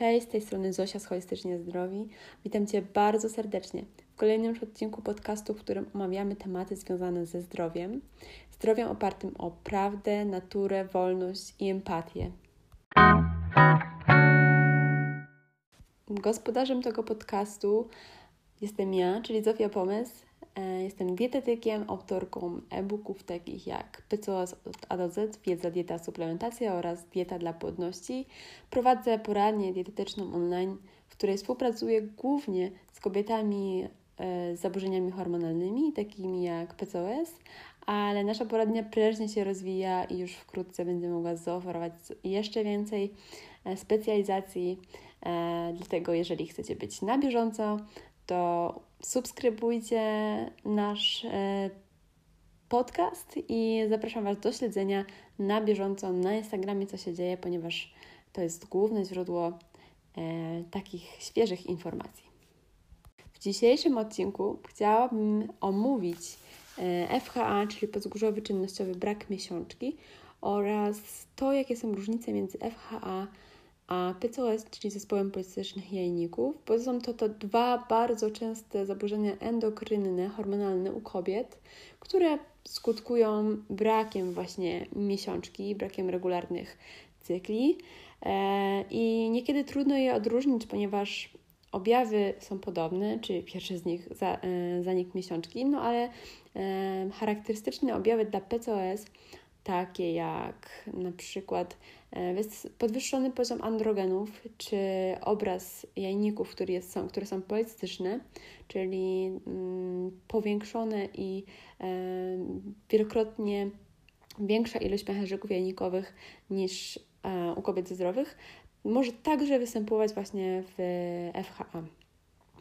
Cześć, z tej strony Zosia z Holistycznie Zdrowi. Witam Cię bardzo serdecznie w kolejnym odcinku podcastu, w którym omawiamy tematy związane ze zdrowiem. Zdrowiem opartym o prawdę, naturę, wolność i empatię. Gospodarzem tego podcastu jestem ja, czyli Zofia Pomysł. E, jestem dietetykiem, autorką e-booków takich jak PCOS od A do Z, wiedza, dieta, suplementacja oraz dieta dla płodności. Prowadzę poradnię dietetyczną online, w której współpracuję głównie z kobietami e, z zaburzeniami hormonalnymi, takimi jak PCOS, ale nasza poradnia prężnie się rozwija i już wkrótce będzie mogła zaoferować jeszcze więcej e, specjalizacji. Dlatego, jeżeli chcecie być na bieżąco, to subskrybujcie nasz e, podcast i zapraszam Was do śledzenia na bieżąco na Instagramie, co się dzieje, ponieważ to jest główne źródło e, takich świeżych informacji. W dzisiejszym odcinku chciałabym omówić e, FHA, czyli podzgórzowy czynnościowy brak miesiączki oraz to, jakie są różnice między FHA a PCOS, czyli zespołem policystycznych jajników, bo są to, to dwa bardzo częste zaburzenia endokrynne, hormonalne u kobiet, które skutkują brakiem właśnie miesiączki, brakiem regularnych cykli. E, i niekiedy trudno je odróżnić, ponieważ objawy są podobne, czyli pierwszy z nich za, e, zanik miesiączki, no ale e, charakterystyczne objawy dla PCOS takie jak na przykład e, podwyższony poziom androgenów, czy obraz jajników, który jest, są, które są policystyczne, czyli mm, powiększone i e, wielokrotnie większa ilość pęcherzyków jajnikowych niż e, u kobiet zdrowych, może także występować właśnie w FHA.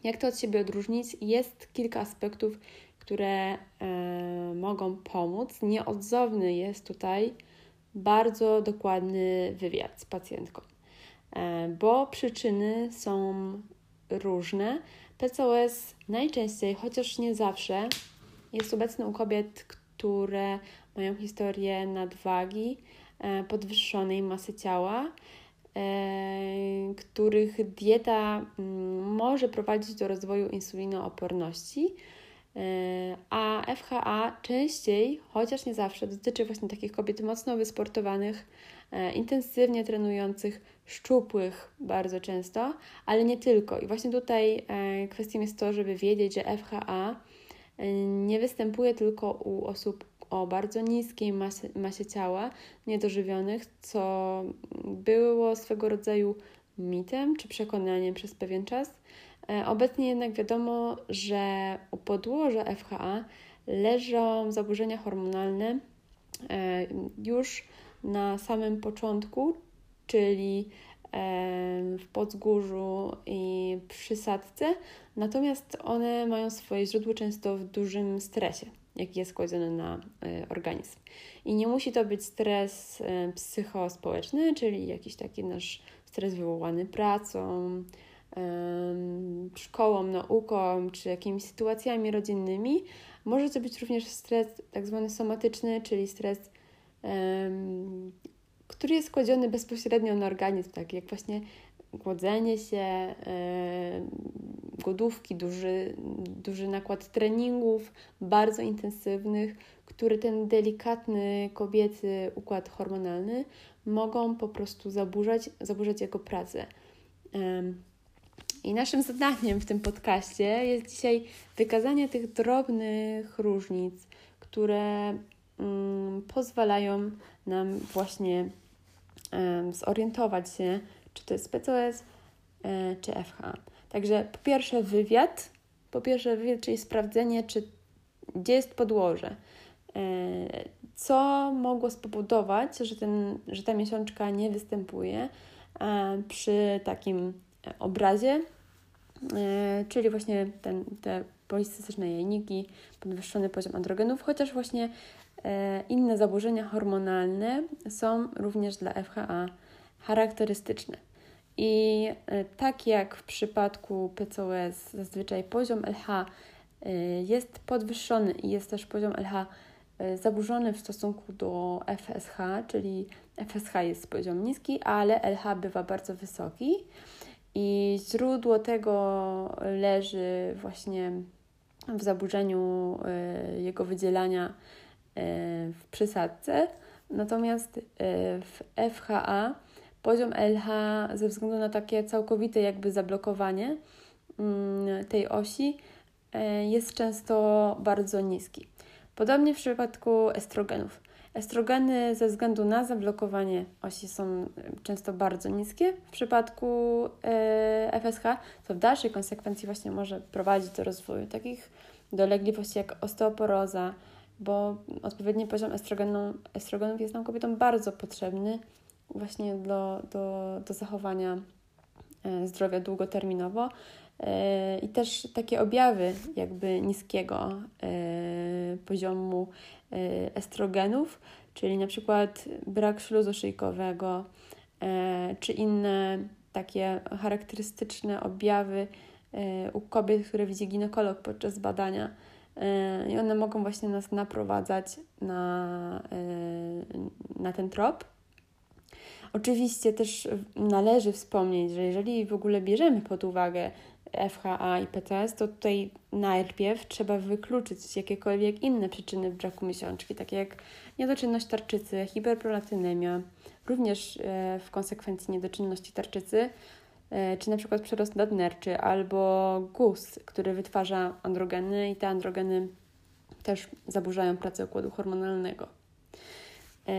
Jak to od siebie odróżnić? Jest kilka aspektów, które e, mogą pomóc. Nieodzowny jest tutaj bardzo dokładny wywiad z pacjentką, e, bo przyczyny są różne. PCOS najczęściej, chociaż nie zawsze, jest obecny u kobiet, które mają historię nadwagi, e, podwyższonej masy ciała, których dieta mm, może prowadzić do rozwoju insulinooporności a FHA częściej, chociaż nie zawsze, dotyczy właśnie takich kobiet mocno wysportowanych, e, intensywnie trenujących, szczupłych bardzo często, ale nie tylko. I właśnie tutaj e, kwestią jest to, żeby wiedzieć, że FHA nie występuje tylko u osób o bardzo niskiej masie, masie ciała, niedożywionych, co było swego rodzaju mitem czy przekonaniem przez pewien czas. E, obecnie jednak wiadomo, że u podłoża FHA leżą zaburzenia hormonalne e, już na samym początku, czyli e, w podzgórzu i przysadce, natomiast one mają swoje źródło często w dużym stresie, jaki jest kładziony na organizm. I nie musi to być stres psychospołeczny, czyli jakiś taki nasz stres wywołany pracą, szkołą, nauką czy jakimiś sytuacjami rodzinnymi. Może to być również stres tak zwany somatyczny, czyli stres, który jest kładziony bezpośrednio na organizm, tak jak właśnie głodzenie się, głodówki, duży, duży nakład treningów, bardzo intensywnych, który ten delikatny kobiecy układ hormonalny mogą po prostu zaburzać, zaburzać jego pracę. I naszym zadaniem w tym podcaście jest dzisiaj wykazanie tych drobnych różnic, które mm, pozwalają nam właśnie zorientować się, czy to jest PCOS, e, czy FH. Także po pierwsze wywiad, po pierwsze wywiad, czyli sprawdzenie, czy gdzie jest podłoże. E, co mogło spowodować, że, ten, że ta miesiączka nie występuje przy takim obrazie, czyli właśnie ten, te policystyczne jajniki, podwyższony poziom androgenów, chociaż właśnie e, inne zaburzenia hormonalne są również dla FHA charakterystyczne. I e, tak jak w przypadku PCOS, zazwyczaj poziom LH jest podwyższony i jest też poziom LH zaburzony w stosunku do FSH, czyli FSH jest poziom niski, ale LH bywa bardzo wysoki. I źródło tego leży właśnie w zaburzeniu e, jego wydzielania e, w przysadce. Natomiast e, w FHA poziom LH ze względu na takie całkowite jakby zablokowanie mm, tej osi jest często bardzo niski. Podobnie w przypadku estrogenów. Estrogeny ze względu na zablokowanie osi są często bardzo niskie. W przypadku FSH, co w dalszej konsekwencji właśnie może prowadzić do rozwoju takich dolegliwości jak osteoporoza, bo odpowiedni poziom estrogenu, estrogenów jest nam kobietom bardzo potrzebny właśnie do, do, do zachowania e, zdrowia długoterminowo. I też takie objawy jakby niskiego poziomu estrogenów, czyli na przykład brak śluzu szyjkowego, czy inne takie charakterystyczne objawy E, u kobiet, które widzi ginekolog podczas badania. E, I one mogą właśnie nas naprowadzać na, e, na ten trop. Oczywiście też należy wspomnieć, że jeżeli w ogóle bierzemy pod uwagę FHA i PTS, to tutaj najpierw trzeba wykluczyć jakiekolwiek inne przyczyny braku miesiączki, takie jak niedoczynność tarczycy, hiperprolatynemia, również w konsekwencji niedoczynności tarczycy E, czy na przykład przerost nadnerczy, albo guz, który wytwarza androgeny i te androgeny też zaburzają pracę układu hormonalnego. E,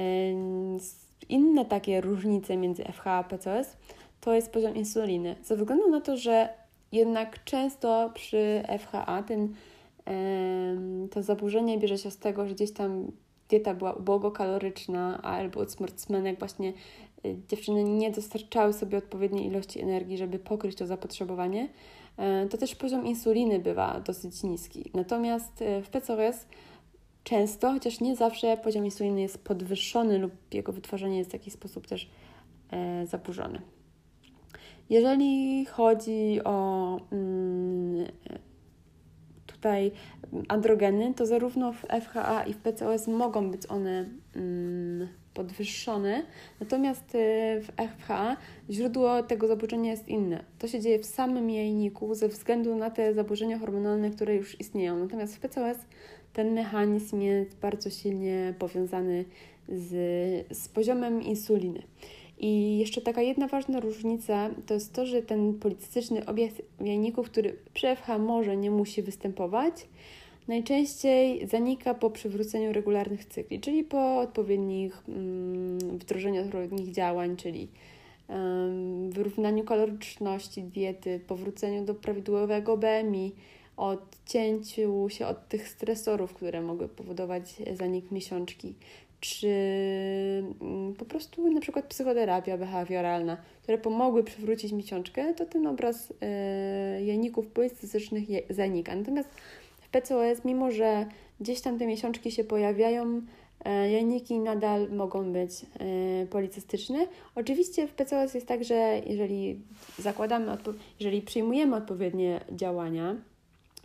inne takie różnice między FH a PCOS to jest poziom insuliny. Ze względu na to, że jednak często przy FHA ten, to zaburzenie bierze się z tego, że gdzieś tam dieta była ubogokaloryczna albo od sportsmenek właśnie Y, dziewczyny nie dostarczały sobie odpowiedniej ilości energii, żeby pokryć to zapotrzebowanie, y, to też poziom insuliny bywa dosyć niski. Natomiast y, w PCOS często, chociaż nie zawsze, poziom insuliny jest podwyższony lub jego wytwarzanie jest w jakiś sposób też zaburzone. Jeżeli chodzi o mm, tutaj androgeny, to zarówno w FHA i w PCOS mogą być one mm, podwyższone, natomiast y, w FH źródło tego zaburzenia jest inne. To się dzieje w samym jajniku ze względu na te zaburzenia hormonalne, które już istnieją. Natomiast w PCOS ten mechanizm jest bardzo silnie powiązany z, z poziomem insuliny. I jeszcze taka jedna ważna różnica to jest to, że ten policystyczny objaw jajników, który przy FH może nie musi występować, najczęściej zanika po przywróceniu regularnych cykli, czyli po odpowiednich mm, wdrożeniu odpowiednich działań, czyli wyrównaniu kaloryczności diety, powróceniu do prawidłowego BMI, odcięciu się od tych stresorów, które mogły powodować zanik miesiączki, czy mm, po prostu na przykład psychoterapia behawioralna, które pomogły przywrócić miesiączkę, to ten obraz e, jajników policystycznych zanika. Natomiast PCOS, mimo że gdzieś tam te miesiączki się pojawiają, e, jajniki nadal mogą być e, policystyczne. Oczywiście w PCOS jest tak, że jeżeli zakładamy, jeżeli przyjmujemy odpowiednie działania,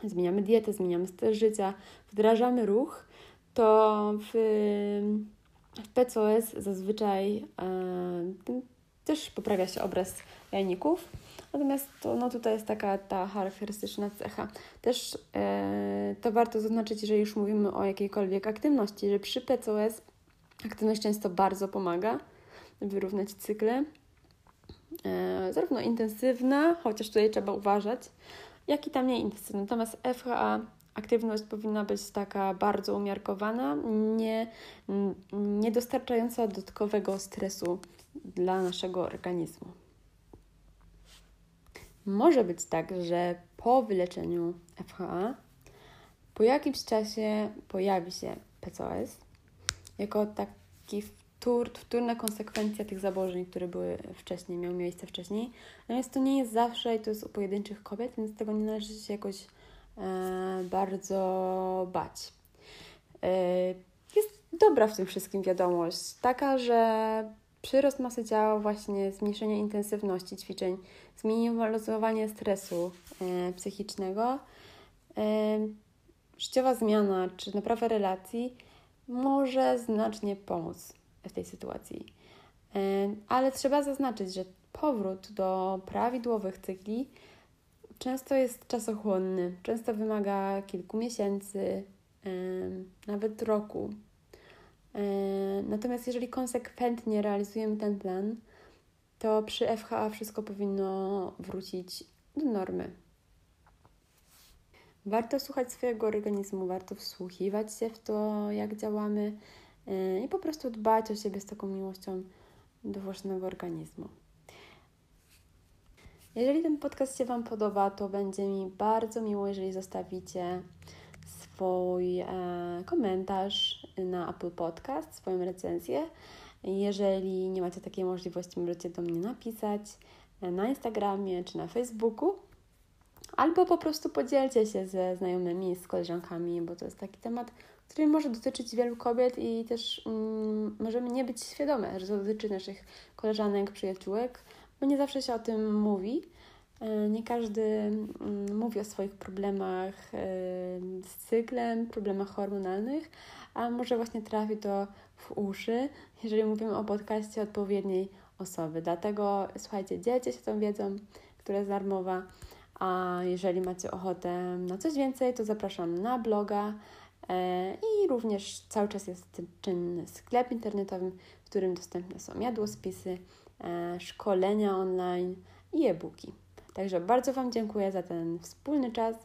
zmieniamy dietę, zmieniamy styl życia, wdrażamy ruch, to w, w PCOS zazwyczaj e, też poprawia się obraz jajników. Natomiast to, no tutaj jest taka ta charakterystyczna cecha. Też e, to warto zaznaczyć, jeżeli już mówimy o jakiejkolwiek aktywności, że przy PCOS aktywność często bardzo pomaga wyrównać cykle. E, zarówno intensywna, chociaż tutaj trzeba uważać, jak i ta mniej intensywna. Natomiast FHA aktywność powinna być taka bardzo umiarkowana, nie, nie dostarczająca dodatkowego stresu dla naszego organizmu. Może być tak, że po wyleczeniu FHA po jakimś czasie pojawi się PCOS jako taki wtór, wtórna konsekwencja tych zaburzeń, które były wcześniej, miały miejsce wcześniej. Natomiast to nie jest zawsze i to jest u pojedynczych kobiet, więc tego nie należy się jakoś bardzo bać. E, jest dobra w tym wszystkim wiadomość, taka, że przyrost masy ciała, właśnie zmniejszenie intensywności ćwiczeń, zminimalizowanie stresu e, psychicznego, e, życiowa zmiana czy naprawa relacji może znacznie pomóc w tej sytuacji. E, ale trzeba zaznaczyć, że powrót do prawidłowych cykli często jest czasochłonny, często wymaga kilku miesięcy, nawet roku. Natomiast jeżeli konsekwentnie realizujemy ten plan, to przy FHA wszystko powinno wrócić do normy. Warto słuchać swojego organizmu, warto wsłuchiwać się w to, jak działamy i po prostu dbać o siebie z taką miłością do własnego organizmu. Jeżeli ten podcast się Wam podoba, to będzie mi bardzo miło, jeżeli zostawicie swój e, komentarz na Apple Podcast, swoją recenzję. Jeżeli nie macie takiej możliwości, możecie do mnie napisać e, na Instagramie czy na Facebooku. Albo po prostu podzielcie się ze znajomymi, z koleżankami, bo to jest taki temat, który może dotyczyć wielu kobiet i też mm, możemy nie być świadome, że to dotyczy naszych koleżanek, przyjaciółek, bo nie zawsze się o tym mówi. E, nie każdy mm, mówi o swoich problemach e, z cyklem, problemach hormonalnych, a może właśnie trafi to w uszy, jeżeli mówimy o podcaście odpowiedniej osoby. Dlatego słuchajcie, dzielcie się tą wiedzą, która jest darmowa, a jeżeli macie ochotę na coś więcej, to zapraszam na bloga e, i również cały czas jest czynny sklep internetowy, w którym dostępne są jadłospisy, szkolenia online i e-booki. Także bardzo Wam dziękuję za ten wspólny czas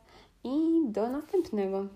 i do następnego.